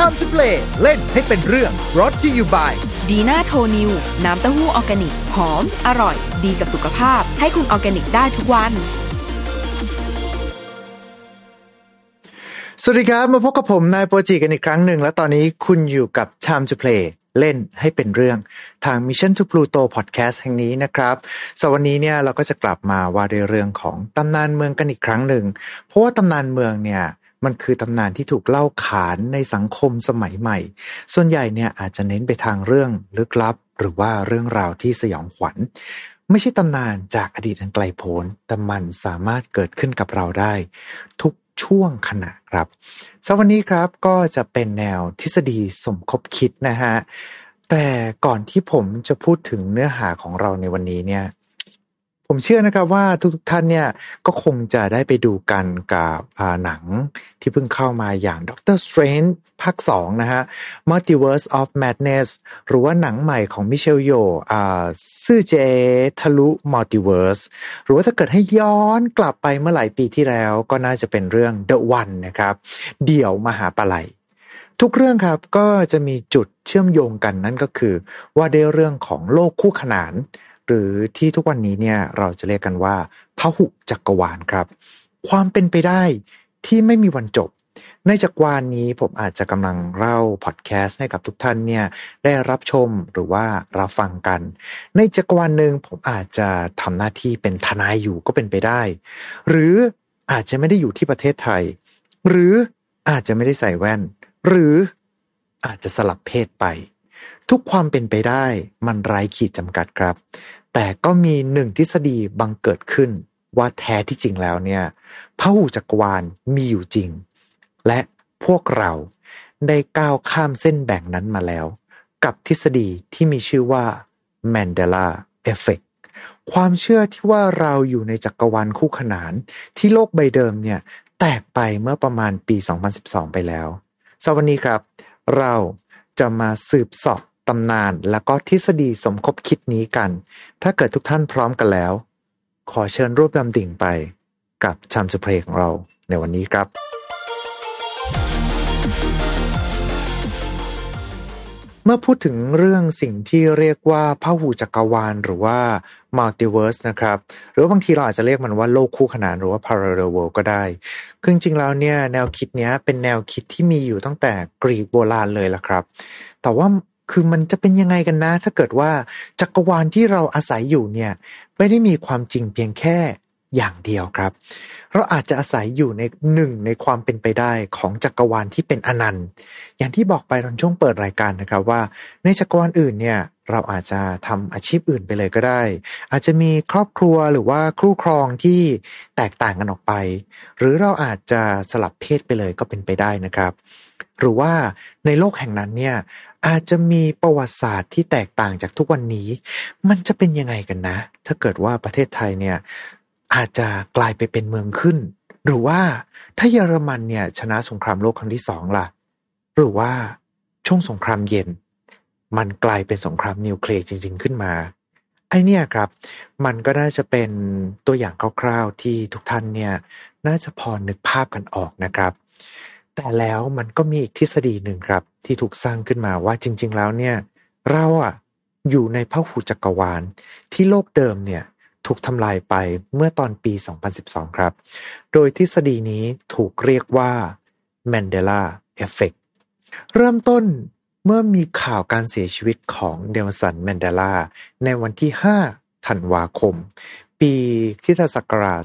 Time to play เล่นให้เป็นเรื่อง brought to you by ดีน่าโทนิวน้ำเต้าหู้ออร์แกนิก หอม อร่อย ดีกับสุขภาพ ให้คุณออร์แกนิกได้ทุกวัน สวัสดีครับ มาพบกับผมนายโปรจิกันอีกครั้งหนึ่ง และตอนนี้คุณอยู่กับ Time to play เล่นให้เป็นเรื่องทาง Mission to Pluto Podcast แห่งนี้นะครับวันนี้เนี่ยเราก็จะกลับมาว่าในเรื่องของตำนานเมืองกันอีกครั้งหนึ่ง เพราะว่าตำนานเมืองเนี่ย มันคือตำนานที่ถูกเล่าขานในสังคมสมัยใหม่ ส่วนใหญ่เนี่ยอาจจะเน้นไปทางเรื่องลึกลับ หรือว่าเรื่องราวที่สยองขวัญ ไม่ใช่ตำนานจากอดีตอันไกลโพ้น แต่มันสามารถเกิดขึ้นกับเราได้ ทุกช่วงขณะครับสวันนี้ครับก็จะเป็นแนวทฤษฎีสมคบคิดนะฮะแต่ก่อนที่ผมจะพูดถึงเนื้อหาของเราในวันนี้เนี่ย ผมเชื่อนะครับว่าทุกๆท่านเนี่ยก็คงจะได้ไปดูกันกับหนังที่เพิ่งเข้ามาอย่าง Doctor Strange ภาค 2 นะฮะ Multiverse of Madness หรือว่าหนังใหม่ของมิเชลโยซื่อเจทะลุมัลติเวิร์สหรือว่าถ้าเกิดให้ย้อนกลับไปเมื่อหลายปีที่แล้วก็น่าจะเป็นเรื่อง The One นะครับ เดี่ยวมหาปลัยทุกเรื่องครับก็จะมีจุดเชื่อมโยงกันนั่นก็คือ ว่าได้เรื่องของโลกคู่ขนาน หรือที่ทุกวันนี้เนี่ยเราจะเรียกกันว่าพหุจักรวาลครับ ความเป็นไปได้ที่ไม่มีวันจบ ในจักรวาลนนี้ผมอาจจะกำลังเล่าพอดแคสต์ให้กับทุกท่านเนี่ยได้รับชมหรือว่ารับฟังกัน ในจักรวาลหนึ่งผมอาจจะทำหน้าที่เป็นทนายอยู่ก็เป็นไปได้ หรืออาจจะไม่ได้อยู่ที่ประเทศไทย หรืออาจจะไม่ได้ใส่แว่น หรืออาจจะสลับเพศไป ทุกความเป็นไปได้มันไร้ขีดจำกัดครับ แต่ก็มีหนึ่งทฤษฎีบังเกิดขึ้น ว่าแท้ที่จริงแล้วเนี่ยพระหูจักรวาลมีอยู่จริง และพวกเราได้ก้าวข้ามเส้นแบ่งนั้นมาแล้ว กับทฤษฎีที่มีชื่อว่า Mandela Effect ความเชื่อที่ว่าเราอยู่ในจักรวาลคู่ขนาน ที่โลกใบเดิมเนี่ยแตกไปเมื่อประมาณปี 2012 ไปแล้วสวันนี้ครับ เราจะมาสืบสอบ ตำนานและก็ทฤษฎีสมคบคิดนี้กัน ถ้าเกิดทุกท่านพร้อมกันแล้ว ขอเชิญรูปดำดิ่งไปกับชามสุเพลของเราในวันนี้ครับ เมื่อพูดถึงเรื่องสิ่งที่เรียกว่าพหูจักรวาลหรือว่าmultiverse นะครับ หรือบางทีเราอาจจะเรียกมันว่าโลกคู่ขนานหรือว่า parallel world ก็ได้คือจริงๆแล้วเนี่ยแนวคิดนี้เป็นแนวคิดที่มีอยู่ตั้งแต่กรีกโบราณเลยละครับ แต่ว่า คือมันจะเป็นยังไงกันนะ ถ้าเกิดว่าจักรวาลที่เราอาศัยอยู่เนี่ยไม่ได้มีความจริงเพียงแค่อย่างเดียวครับ เราอาจจะอาศัยอยู่ในหนึ่งในความเป็นไปได้ของจักรวาลที่เป็นอนันต์ อย่างที่บอกไปตอนช่วงเปิดรายการนะครับว่า ในจักรวาลอื่นเนี่ยเราอาจจะทำอาชีพอื่นไปเลยก็ได้ อาจจะมีครอบครัวหรือว่าคู่ครองที่แตกต่างกันออกไป หรือเราอาจจะสลับเพศไปเลยก็เป็นไปได้นะครับ หรือว่าในโลกแห่งนั้นเนี่ย อาจจะมีประวัติศาสตร์ที่แตกต่างจากทุกวันนี้ มันจะเป็นยังไงกันนะ ถ้าเกิดว่าประเทศไทยเนี่ยอาจจะกลายไปเป็นเมืองขึ้น หรือว่าถ้าเยอรมันเนี่ยชนะสงครามโลกครั้งที่สองล่ะ หรือว่าช่วงสงครามเย็น มันกลายเป็นสงครามนิวเคลียร์จริง ๆ ขึ้นมาไอเนี่ยครับ มันก็น่าจะเป็นตัวอย่างคร่าวๆที่ทุกท่านเนี่ยน่าจะพอนึกภาพกันออกนะครับ แต่แล้วมันก็มีอีกทฤษฎีหนึ่งครับ ที่ถูกสร้างขึ้นมาว่าจริง ๆ แล้วเนี่ย เราอะอยู่ในพหุจักรวาล ที่โลกเดิมเนี่ยถูกทำลายไปเมื่อตอนปี 2012 ครับ โดยทฤษฎีนี้ถูกเรียกว่า Mandela Effect เริ่มต้นเมื่อมีข่าวการเสียชีวิตของเดลสันแมนเดลาในวันที่ 5 ธันวาคม ปีคิทศักราช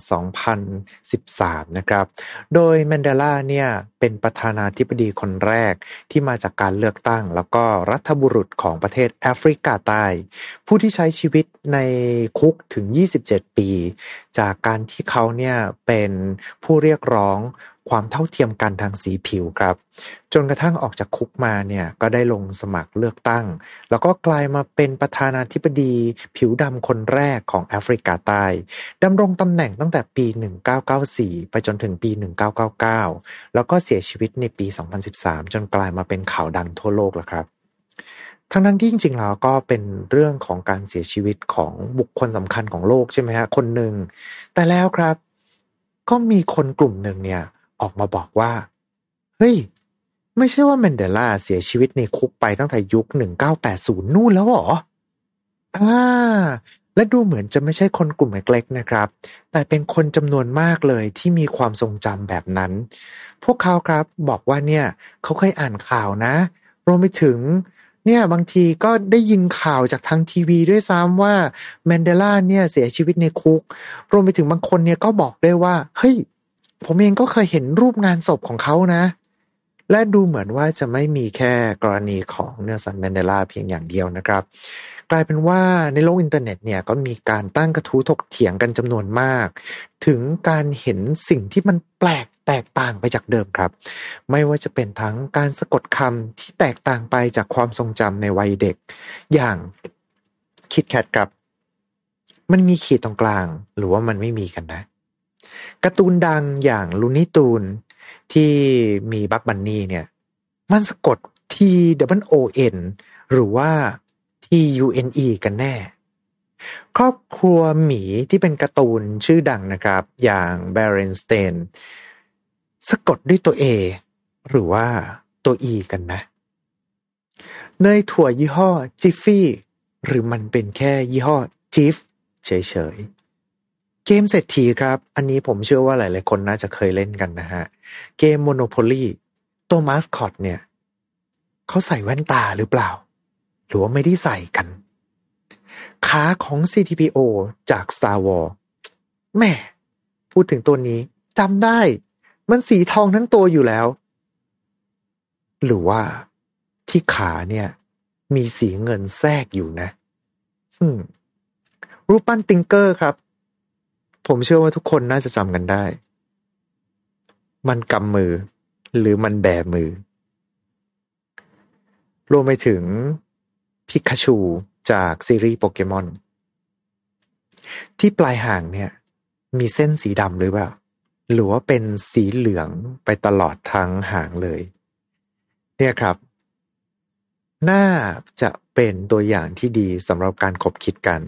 2013 นะครับ โดยแมนเดลาเนี่ยเป็นประธานาธิบดีคนแรกที่มาจากการเลือกตั้ง แล้วก็รัฐบุรุษของประเทศแอฟริกาใต้ ผู้ที่ใช้ชีวิตในคุกถึง 27 ปี จากการที่เขาเนี่ยเป็นผู้เรียกร้อง ความเท่าเทียมกันทางสีผิวครับ จนกระทั่งออกจากคุกมาเนี่ยก็ได้ลงสมัครเลือกตั้ง แล้วก็กลายมาเป็นประธานาธิบดี ผิวดำคนแรกของแอฟริกาใต้ดำรงตำแหน่งตั้งแต่ปี 1994 ไปจนถึงปี 1999 แล้วก็เสียชีวิตในปี 2013 จนกลายมาเป็นข่าวดังทั่วโลกแล้วครับทั้งนั้นที่จริงๆแล้วก็เป็นเรื่องของการเสียชีวิตของบุคคลสำคัญของโลกใช่ไหมฮะคนหนึ่งแต่แล้วครับ ก็มีคนกลุ่มหนึ่งเนี่ย ออกมาบอกว่า เฮ้ย ไม่ใช่ว่าแมนเดลาเสียชีวิตในคุกไปตั้งแต่ยุค 1980 นู่นแล้วหรอ อ่า และดูเหมือนจะไม่ใช่คนกลุ่มเล็กๆนะครับ แต่เป็นคนจำนวนมากเลยที่มีความทรงจำแบบนั้น พวกเขาครับบอกว่าเนี่ย เขาเคยอ่านข่าวนะ รวมไปถึงเนี่ยบางทีก็ได้ยินข่าวจากทางทีวีด้วยซ้ำว่าแมนเดลาเนี่ยเสียชีวิตในคุก รวมไปถึงบางคนเนี่ยก็บอกได้ว่า เฮ้ย ผมเองก็เคยเห็นรูปงานศพของเขานะ และดูเหมือนว่าจะไม่มีแค่กรณีของเนลสันแมนเดลาเพียงอย่างเดียวนะครับ กลายเป็นว่าในโลกอินเทอร์เน็ตเนี่ยก็มีการตั้งกระทู้ถกเถียงกันจำนวนมาก ถึงการเห็นสิ่งที่มันแปลกแตกต่างไปจากเดิมครับ ไม่ว่าจะเป็นทั้งการสะกดคำที่แตกต่างไปจากความทรงจำในวัยเด็ก อย่างคิดแคทครับ มันมีขีดตรงกลางหรือว่ามันไม่มีกันนะ การ์ตูนดังอย่างลูนี่ตูนที่มีบักบันนี่เนี่ย มันสะกด T W O N หรือว่า T U N E กันแน่ ครอบครัวหมีที่เป็นการ์ตูนชื่อดังนะครับ อย่าง Berenstain สะกดด้วยตัว A หรือว่าตัว E กันนะ เนยถั่วยี่ห้อ Jiffy หรือมันเป็นแค่ยี่ห้อ Jif เฉยๆ เกมเศรษฐีครับ อันนี้ผมเชื่อว่าหลาย ๆ คนน่าจะเคยเล่นกันนะฮะ เกม Monopoly ตัวมาสคอตเนี่ย เขาใส่แว่นตาหรือเปล่า หรือว่าไม่ได้ใส่กัน ขาของ CTPO จาก Star Wars แม่ พูดถึงตัวนี้จำได้ มันสีทองทั้งตัวอยู่แล้ว หรือว่าที่ขาเนี่ย มีสีเงินแทรกอยู่นะรูปปั้นติงเกอร์ครับ ผมเชื่อว่าทุกคนน่าจะจำกันได้ มันกำมือ หรือมันแบมือ รวมไปถึงพิกาชูจากซีรีส์โปเกมอน ที่ปลายห่างเนี่ย มีเส้นสีดำหรือเปล่า หรือว่าเป็นสีเหลืองไปตลอดทั้งหางเลย เนี่ยครับ น่าจะเป็นตัวอย่างที่ดีสำหรับการคบคิดกัน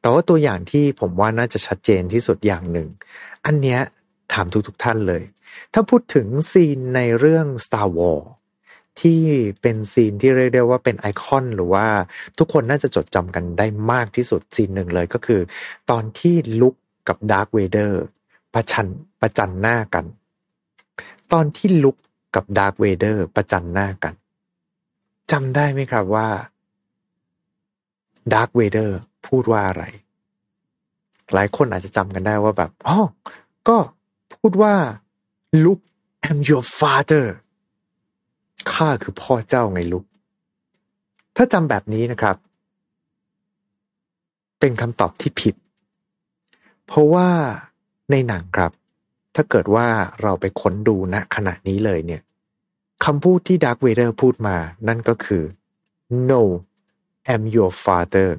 แต่ว่าตัวอย่างที่ผมว่าน่าจะชัดเจนที่สุดอย่างหนึ่ง อันเนี้ยถามทุกๆทท่านเลย ถ้าพูดถึง scene ในเรื่อง Star Wars ที่เป็น scene ที่เรียกได้ว่าเป็นไอคอนหรือว่าทุกคนน่าจะจดจำกันได้มากที่สุด scene หนึ่งเลยก็คือ ตอนที่ลุคกับดาร์ธเวเดอร์ประชันประจันหน้ากัน ตอนที่ลุคกับดาร์ธเวเดอร์ประจันหน้ากัน จำได้ไหมครับว่าดาร์ธเวเดอร์พูดว่าอะไร หลายคนอาจจะจำกันได้ว่าแบบอ๋อก็พูดว่า look I'm your father ข้าคือพ่อเจ้าไงลุก ถ้าจำแบบนี้นะครับ เป็นคำตอบที่ผิด เพราะว่าในหนังครับ ถ้าเกิดว่าเราไปค้นดูณขณะนี้เลยเนี่ย คำพูดที่ดาร์คเวเดอร์พูดมา นั่นก็คือ no am your father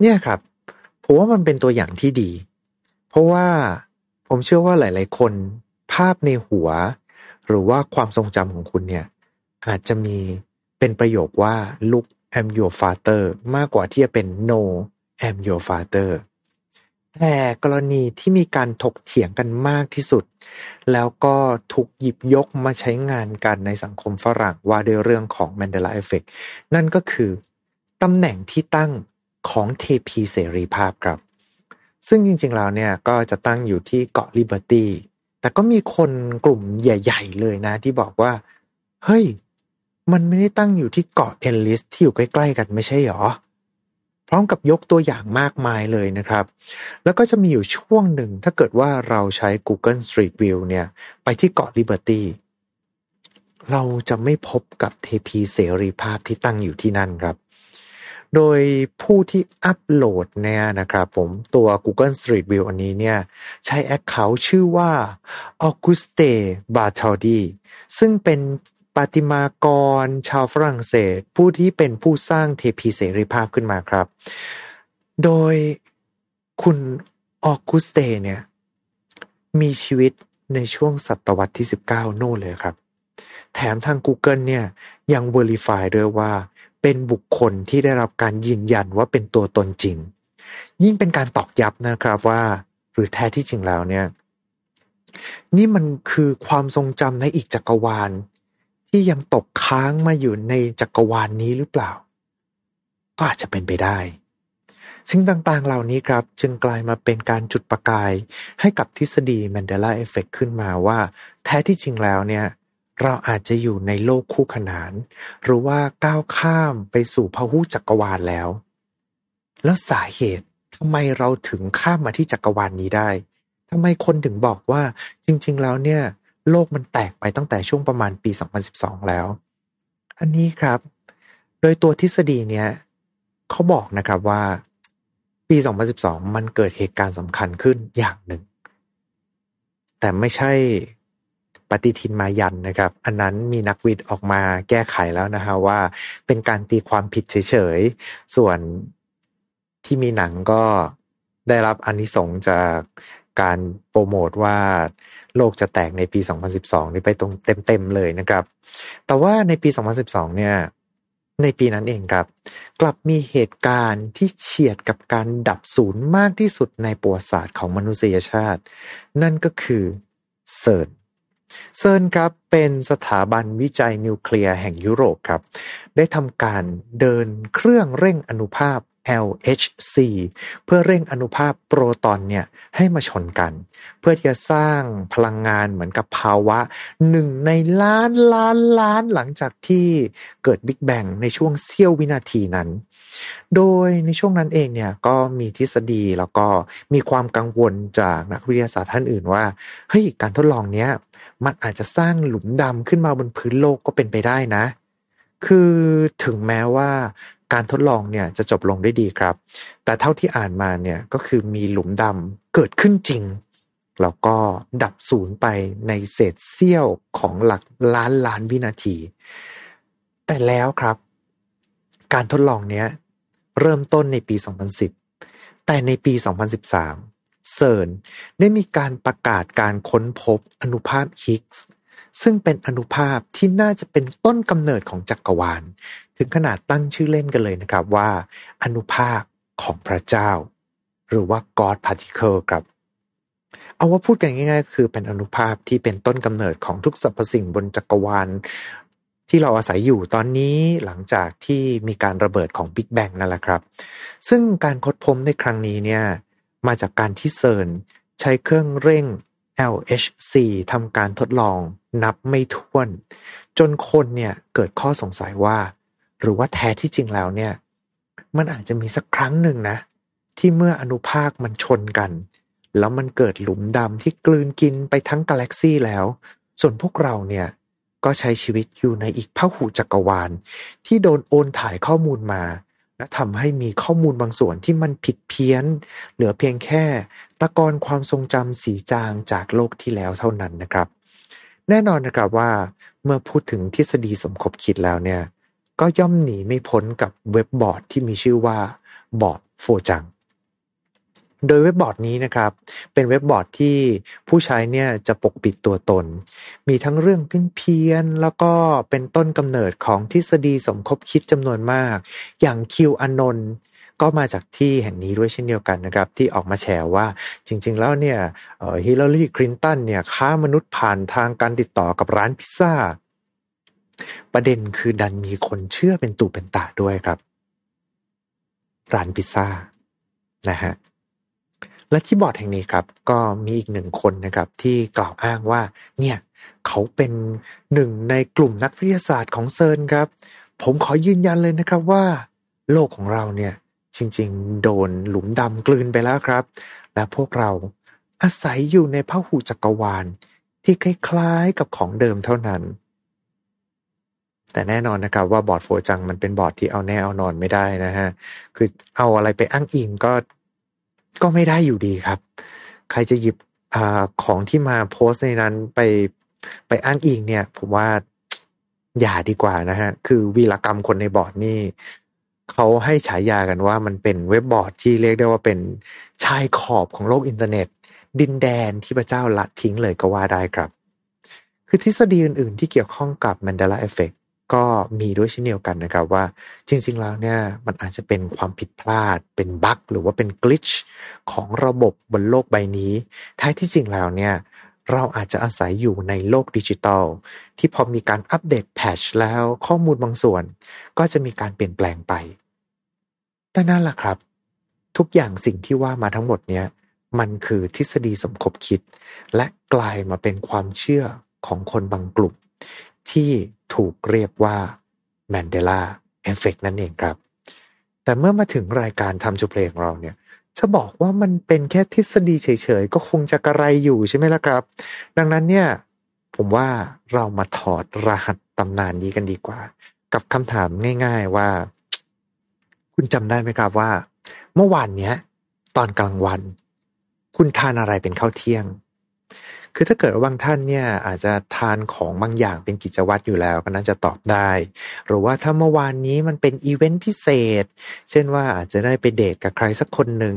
เนี่ยครับ ผมว่ามันเป็นตัวอย่างที่ดี เพราะว่าผมเชื่อว่าหลาย ๆ คน ภาพในหัว หรือว่าความทรงจำของคุณเนี่ย อาจจะมีเป็นประโยคว่า look am your father มากกว่าที่จะเป็น no am your father แต่กรณีที่มีการถกเถียงกันมากที่สุด แล้วก็ถูกหยิบยกมาใช้งานกันในสังคมฝรั่งว่าด้วยเรื่องของ Mandela Effect นั่นก็คือตำแหน่งที่ตั้งของเทพีเสรีภาพครับ ซึ่งจริงๆแล้วเนี่ยก็จะตั้งอยู่ที่เกาะลิเบอร์ตี้แต่ก็มีคนกลุ่มใหญ่ ๆ เลยนะที่บอกว่า เฮ้ย มันไม่ได้ตั้งอยู่ที่เกาะเอลลิสที่อยู่ใกล้ ๆ กันไม่ใช่หรอ ร้อมกับยกตัวอย่างมากมายเลยนะครับ แล้วก็จะมีอยู่ช่วงหนึ่งถ้าเกิดว่าเราใช้ Google Street View เนี่ยไปที่เกาะ Liberty เราจะไม่พบกับเทพีเสรีภาพที่ตั้งอยู่ที่นั่นครับ โดยผู้ที่อัปโหลดเนี่ยนะครับผมตัว Google Street View อันนี้เนี่ยใช้ account ชื่อว่า Auguste Bartholdi ซึ่งเป็น ประติมากร ชาวฝรั่งเศส ผู้ที่เป็นผู้สร้างเทพีเสรีภาพขึ้นมาครับ โดยคุณออกุสเตเนี่ย มีชีวิตในช่วงศตวรรษที่ 19 โน่เลยครับ แถมทาง Google เนี่ย ยัง Verify ด้วยว่า เป็นบุคคลที่ได้รับการยืนยันว่าเป็นตัวตนจริง ยิ่งเป็นการตอกย้ำนะครับว่า หรือแท้ที่จริงแล้วเนี่ย นี่มันคือความทรงจำในอีกจักรวาล ที่ยังตกค้างมาอยู่ในจักรวาลนนี้หรือเปล่า ก็อาจจะเป็นไปได้ สิ่งต่างๆเหล่านี้ครับ จึงกลายมาเป็นการจุดประกายให้กับทฤษฎีแมนเดลาเอฟเฟกขึ้นมาว่า แท้ที่จริงแล้วเนี่ย เราอาจจะอยู่ในโลกคู่ขนาน หรือว่าก้าวข้ามไปสู่พหุจักรวาลแล้ว แล้วสาเหตุทำไมเราถึงข้ามมาที่จักรวาลนนี้ได้ทำไมคนถึงบอกว่าจริง ๆ แล้วเนี่ย โลกมันแตกไปตั้งแต่ช่วงประมาณปี 2012 แล้ว อันนี้ครับ โดยตัวทฤษฎีเนี้ยเขาบอกนะครับว่าปี 2012 มันเกิดเหตุการณ์สำคัญขึ้นอย่างหนึ่ง แต่ไม่ใช่ปฏิทินมายันนะครับ อันนั้นมีนักวิทย์ออกมาแก้ไขแล้วนะฮะว่าเป็นการตีความผิดเฉยๆ ส่วนที่มีหนังก็ได้รับอนนิสงจาก การโปรโมทว่าโลกจะแตกในปี 2012 นี่ไปตรงเต็มๆเลยนะครับ แต่ว่าในปี 2012 เนี่ย ในปีนั้นเองครับ กลับมีเหตุการณ์ที่เฉียดกับการดับศูนย์มากที่สุดในประวัติศาสตร์ของมนุษยชาติ นั่นก็คือ CERN CERN ครับเป็นสถาบันวิจัยนิวเคลียร์แห่งยุโรปครับ ได้ทำการเดินเครื่องเร่งอนุภาค LHC เพื่อเร่งอนุภาคโปรตอนเนี่ยให้มาชนกัน เพื่อที่จะสร้างพลังงานเหมือนกับภาวะหนึ่งในล้านล้านล้านหลังจากที่เกิดบิ๊กแบงในช่วงเสี้ยววินาทีนั้น โดยในช่วงนั้นเองเนี่ยก็มีทฤษฎีแล้วก็มีความกังวลจากนักวิทยาศาสตร์ท่านอื่นว่าเฮ้ยการทดลองเนี้ยมันอาจจะสร้างหลุมดำขึ้นมาบนพื้นโลกก็เป็นไปได้นะ คือถึงแม้ว่า การทดลองเนี่ยจะจบลงได้ดีครับ แต่เท่าที่อ่านมาเนี่ยก็คือมีหลุมดำเกิดขึ้นจริง แล้วก็ดับศูนย์ไปในเศษเสี้ยวของหลักล้านล้านวินาที แต่แล้วครับ การทดลองเนี้ยเริ่มต้นในปี 2010 แต่ในปี 2013 เซิร์นได้มีการประกาศการค้นพบอนุภาคฮิกส์ ซึ่งเป็นอนุภาคที่น่าจะเป็นต้นกำเนิดของจักรวาล ถึงขนาดตั้งชื่อเล่นกันเลยนะครับว่า อนุภาคของพระเจ้า หรือว่า God Particle ครับเอาว่าพูดกันง่ายๆ คือเป็นอนุภาคที่เป็นต้นกำเนิดของทุกสรรพสิ่งบนจักรวาลที่เราอาศัยอยู่ตอนนี้หลังจากที่มีการระเบิดของ Big Bang นั่นแหละครับ ซึ่งการค้นพบในครั้งนี้เนี่ยมาจากการที่เซิร์นใช้เครื่องเร่ง LHC ทำการทดลองนับไม่ถ้วน จนคนเนี่ยเกิดข้อสงสัยว่า หรือว่าแท้ที่จริงแล้วเนี่ย มันอาจจะมีสักครั้งหนึ่งนะ ที่เมื่ออนุภาคมันชนกัน แล้วมันเกิดหลุมดำที่กลืนกินไปทั้งกาแล็กซี่แล้ว ส่วนพวกเราเนี่ย ก็ใช้ชีวิตอยู่ในอีกพหุจักรวาล ที่โดนโอนถ่ายข้อมูลมาและทำให้มีข้อมูลบางส่วนที่มันผิดเพี้ยน เหลือเพียงแค่ ตะกอนความทรงจำสีจางจากโลกที่แล้วเท่านั้นนะครับ แน่นอนนะครับว่าเมื่อพูดถึงทฤษฎีสมคบคิดแล้วเนี่ย ก็ย่อมหนีไม่พ้นกับเว็บบอร์ดที่มีชื่อว่าบอร์ด 4chan โดยเว็บบอร์ดนี้นะครับ เป็นเว็บบอร์ดที่ผู้ใช้เนี่ยจะปกปิดตัวตน มีทั้งเรื่องเพี้ยนแล้วก็เป็นต้นกำเนิดของทฤษฎีสมคบคิดจำนวนมาก อย่างคิวอนนท์ ก็มาจากที่แห่งนี้ด้วยเช่นเดียวกันนะครับ ที่ออกมาแฉว่าจริง ๆ แล้วเนี่ยฮิลลารีคลินตันเนี่ยค้ามนุษย์ผ่านทางการติดต่อกับร้านพิซซ่า ประเด็นคือดันมีคนเชื่อเป็นตู่เป็นตาด้วยครับ ร้านพิซซ่านะฮะและที่บอร์ดแห่งนี้ครับ ก็มีอีกหนึ่งคนนะครับ ที่กล่าวอ้างว่า เนี่ย เขาเป็นหนึ่งในกลุ่มนักวิทยาศาสตร์ของ CERN ครับ ผมขอยืนยันเลยนะครับว่า โลกของเราเนี่ย จริงๆ โดนหลุมดำกลืนไปแล้วครับ และพวกเราอาศัยอยู่ในพหุจักรวาลที่คล้ายๆกับของเดิมเท่านั้น แต่แน่นอนนะครับว่าบอร์ด 4chan มันเป็นบอร์ดที่เอาแน่เอานอนไม่ได้นะฮะ คือเอาอะไรไปอ้างอิงก็ก็ไม่ได้อยู่ดีครับ ใครจะหยิบอของที่มาโพสในนั้นไปไปอ้างอิงเนี่ย ผมว่าอย่าดีกว่านะฮะ คือวีรกรรมคนในบอร์ดนี่ เขาให้ฉายากันว่ามันเป็นเว็บบอร์ดที่เรียกได้ว่าเป็นชายขอบของโลกอินเทอร์เน็ต ดินแดนที่พระเจ้าละทิ้งเลยก็ว่าได้ครับ คือทฤษฎีอื่น ๆ ที่เกี่ยวข้องกับ Mandela Effect ก็มีด้วยเช่นเดียวกันนะครับว่าจริง ๆ แล้วเนี่ยมันอาจจะเป็นความผิดพลาด เป็น bug หรือว่าเป็น glitchของระบบบนโลกใบนี้ท้ายที่จริงแล้วเนี่ยเราอาจจะอาศัยอยู่ในโลกดิจิตอลที่พอมีการอัปเดต patch แล้วข้อมูลบางส่วน ก็จะมีการเปลี่ยนแปลงไป แต่นั่นแหละครับ ทุกอย่างสิ่งที่ว่ามาทั้งหมดเนี้ยมันคือทฤษฎีสมคบคิด และกลายมาเป็นความเชื่อของคนบางกลุ่ม ที่ถูกเรียกว่า Mandela Effect นั่นเองครับ แต่เมื่อมาถึงรายการทำจุเพลงเราเนี่ยจะบอกว่ามันเป็นแค่ทฤษฎีเฉยๆ ก็คงจะกระไรอยู่ใช่ไหมล่ะครับ ดังนั้นเนี่ย ผมว่าเรามาถอดรหัสตำนานนี้กันดีกว่า กับคำถามง่าย ๆว่า คุณจำได้ไหมครับว่า เมื่อวานเนี้ย ตอนกลางวัน คุณทานอะไรเป็นข้าวเที่ยง คือถ้าเกิดว่าบางท่านเนี่ย อาจจะทานของบางอย่างเป็นกิจวัตรอยู่แล้วก็น่าจะตอบได้ หรือว่าถ้าเมื่อวานนี้มันเป็นอีเวนต์พิเศษ เช่นว่าอาจจะได้ไปเดทกับใครสักคนหนึ่ง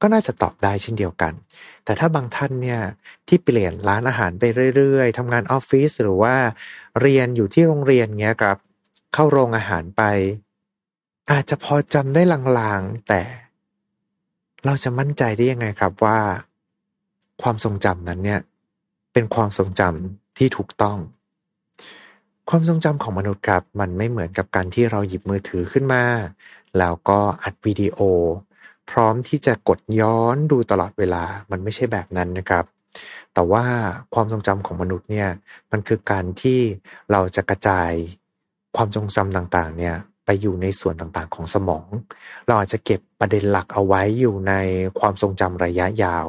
ก็น่าจะตอบได้เช่นเดียวกัน แต่ถ้าบางท่านเนี่ยที่เปลี่ยนร้านอาหารไปเรื่อยๆทำงานออฟฟิศหรือว่า เรียนอยู่ที่โรงเรียนเงี้ยครับ เข้าโรงอาหารไป อาจจะพอจำได้ลางๆ แต่เราจะมั่นใจได้ยังไงครับว่า ความทรงจำนั้นเนี่ย เป็นความทรงจำที่ถูกต้อง ความทรงจำของมนุษย์ครับ มันไม่เหมือนกับการที่เราหยิบมือถือขึ้นมา แล้วก็อัดวิดีโอ พร้อมที่จะกดย้อนดูตลอดเวลามันไม่ใช่แบบนั้นนะครับแต่ว่าความทรงจำของมนุษย์เนี่ยมันคือการที่เราจะกระจายความทรงจำต่างๆ เนี่ย ไปอยู่ในส่วนต่างๆ ของสมอง เราอาจจะเก็บประเด็นหลักเอาไว้อยู่ในความทรงจำระยะยาว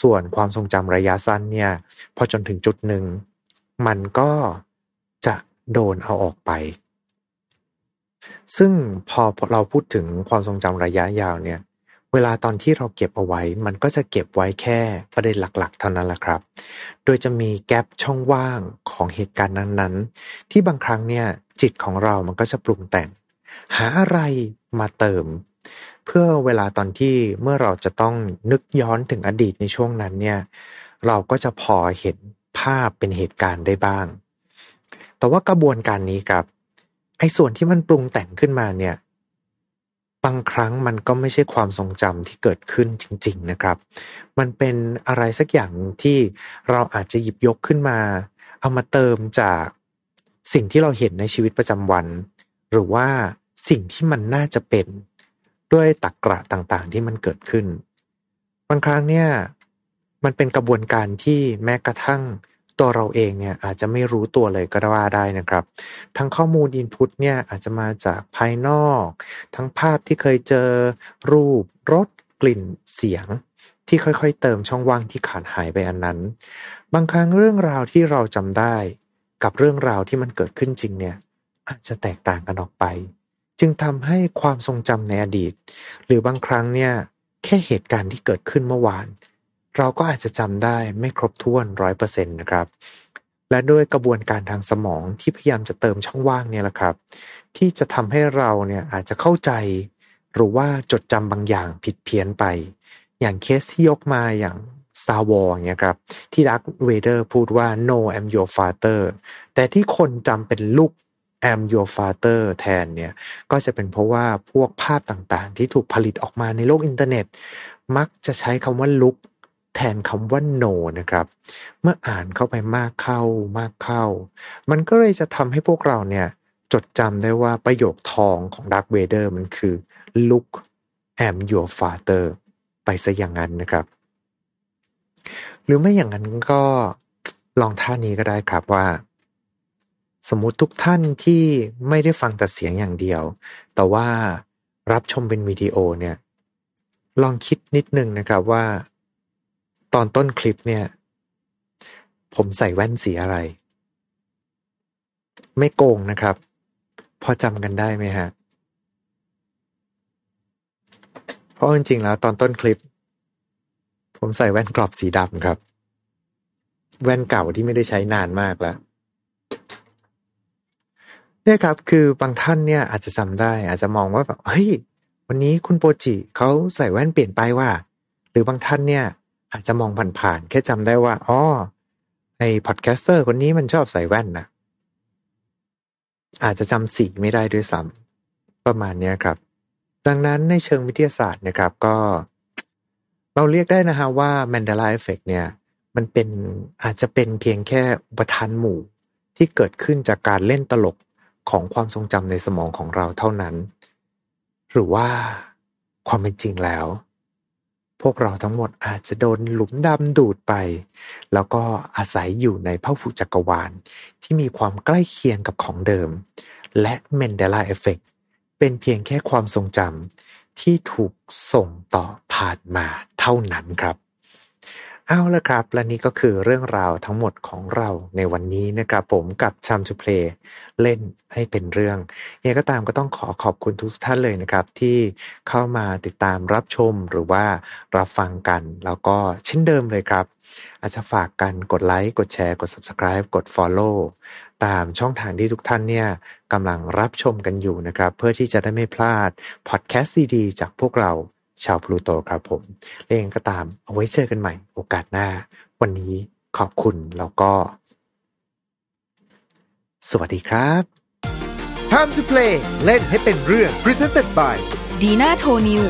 ส่วนความทรงจำระยะสั้นเนี่ยพอจนถึงจุดหนึ่ง มันก็จะโดนเอาออกไป ซึ่งพอเราพูดถึงความทรงจำระยะยาวเนี่ยเวลาตอนที่เราเก็บเอาไว้ มันก็จะเก็บไว้แค่ประเด็นหลักๆ เท่านั้นแหละครับ โดยจะมีแกลบช่องว่างของเหตุการณ์นั้นๆ ที่บางครั้งเนี่ยจิตของเรามันก็จะปรุงแต่ง หาอะไรมาเติม เพื่อเวลาตอนที่เมื่อเราจะต้องนึกย้อนถึงอดีตในช่วงนั้นเนี่ย เราก็จะพอเห็นภาพเป็นเหตุการณ์ได้บ้าง แต่ว่ากระบวนการนี้ครับไอ้ส่วนที่มันปรุงแต่งขึ้นมาเนี่ยบางครั้งมันก็ไม่ใช่ความทรงจำที่เกิดขึ้นจริง ๆนะครับ มันเป็นอะไรสักอย่างที่เราอาจจะหยิบยกขึ้นมา เอามาเติมจากสิ่งที่เราเห็นในชีวิตประจำวัน หรือว่า สิ่งที่มันน่าจะเป็นด้วยตักกระต่างๆ ที่มันเกิดขึ้น บางครั้งเนี่ยมันเป็นกระบวนการที่แม้กระทั่งตัวเราเองเนี่ยอาจจะไม่รู้ตัวเลยก็ว่าได้นะครับ ทั้งข้อมูลอินพุตเนี่ยอาจจะมาจากภายนอก ทั้งภาพที่เคยเจอรูปรสกลิ่นเสียง ที่ค่อยๆ เติมช่องว่างที่ขาดหายไปอันนั้น บางครั้งเรื่องราวที่เราจำได้ กับเรื่องราวที่มันเกิดขึ้นจริงเนี่ยอาจจะแตกต่างกันออกไป จึงทำให้ความทรงจำในอดีต หรือบางครั้งเนี่ย แค่เหตุการณ์ที่เกิดขึ้นเมื่อวาน เราก็อาจจะจำได้ไม่ครบถ้วนร้อยเปอร์เซ็นต์นะครับ และด้วยกระบวนการทางสมองที่พยายามจะเติมช่องว่างเนี่ยแหละครับ ที่จะทำให้เราเนี่ยอาจจะเข้าใจ หรือว่าจดจำบางอย่างผิดเพี้ยนไป อย่างเคสที่ยกมาอย่าง Star Wars เนี่ยครับที่ Darth Vader พูดว่า no I'm your father แต่ที่คนจำเป็นลูก am your father แทนเนี่ยก็จะเป็นเพราะว่าพวกภาพต่างๆ ที่ถูกผลิตออกมาในโลกอินเทอร์เน็ต มักจะใช้คำว่า Luke แทนคำว่า no นะครับ เมื่ออ่านเข้าไปมากเข้ามากเข้า มันก็เลยจะทำให้พวกเราเนี่ยจดจำได้ว่าประโยคทองของ Darth Vader มันคือ look am your father ไปซะอย่างนั้นนะครับ หรือไม่อย่างนั้นก็ลองท่านี้ก็ได้ครับว่า สมมุติทุกท่านที่ไม่ได้ฟังแต่เสียงอย่างเดียว แต่ว่ารับชมเป็นวิดีโอเนี่ย ลองคิดนิดนึงนะครับว่า ตอนต้นคลิปเนี่ย ผมใส่แว่นสีอะไร ไม่โกงนะครับ พอจำกันได้ไหมฮะ เพราะจริงๆแล้วตอนต้นคลิป ผมใส่แว่นกรอบสีดำครับ แว่นเก่าที่ไม่ได้ใช้นานมากแล้ว เนี่ยครับ คือบางท่านเนี่ยอาจจะจำได้ อาจจะมองว่าแบบเฮ้ยวันนี้คุณโปจิเขาใส่แว่นเปลี่ยนไปว่า หรือบางท่านเนี่ย อาจจะมองผ่านๆแค่จำได้ว่าอ๋อไอ้ podcaster คนนี้มันชอบใส่แว่นนะอาจจะจำสีไม่ได้ด้วยซ้ำประมาณนี้ครับ ดังนั้นในเชิงวิทยาศาสตร์นะครับก็ เราเรียกได้นะฮะว่า Mandela Effect เนี่ย มันเป็นอาจจะเป็นเพียงแค่อุปทานหมู่ที่เกิดขึ้นจากการเล่นตลก ของความทรงจำในสมองของเราเท่านั้น หรือว่าความเป็นจริงแล้ว พวกเราทั้งหมดอาจจะโดนหลุมดำดูดไป แล้วก็อาศัยอยู่ในพหุจักรวาลที่มีความใกล้เคียงกับของเดิม และเมนเดลาเอฟเฟกเป็นเพียงแค่ความทรงจำที่ถูกส่งต่อผ่านมาเท่านั้นครับ เอาละครับ และนี่ก็คือเรื่องราวทั้งหมดของเราในวันนี้นะครับผมกับ Time to Play เล่นให้เป็นเรื่องยังไงก็ตามก็ต้องขอขอบคุณทุกท่านเลยนะครับ ที่เข้ามาติดตามรับชมหรือว่ารับฟังกัน แล้วก็เช่นเดิมเลยครับ อาจจะฝากกันกดไลค์กดแชร์กด Subscribe กด Follow ตามช่องทางที่ทุกท่านเนี่ยกำลังรับชมกันอยู่นะครับ เพื่อที่จะได้ไม่พลาดพอดแคสต์ดีๆจากพวกเรา ชาวพลูโตครับผมเรื่องก็ตามเอาไว้เจอกันใหม่โอกาสหน้า วันนี้ขอบคุณแล้วก็ สวัสดีครับ Time to play เล่นให้เป็นเรื่อง Presented by Dina Toniu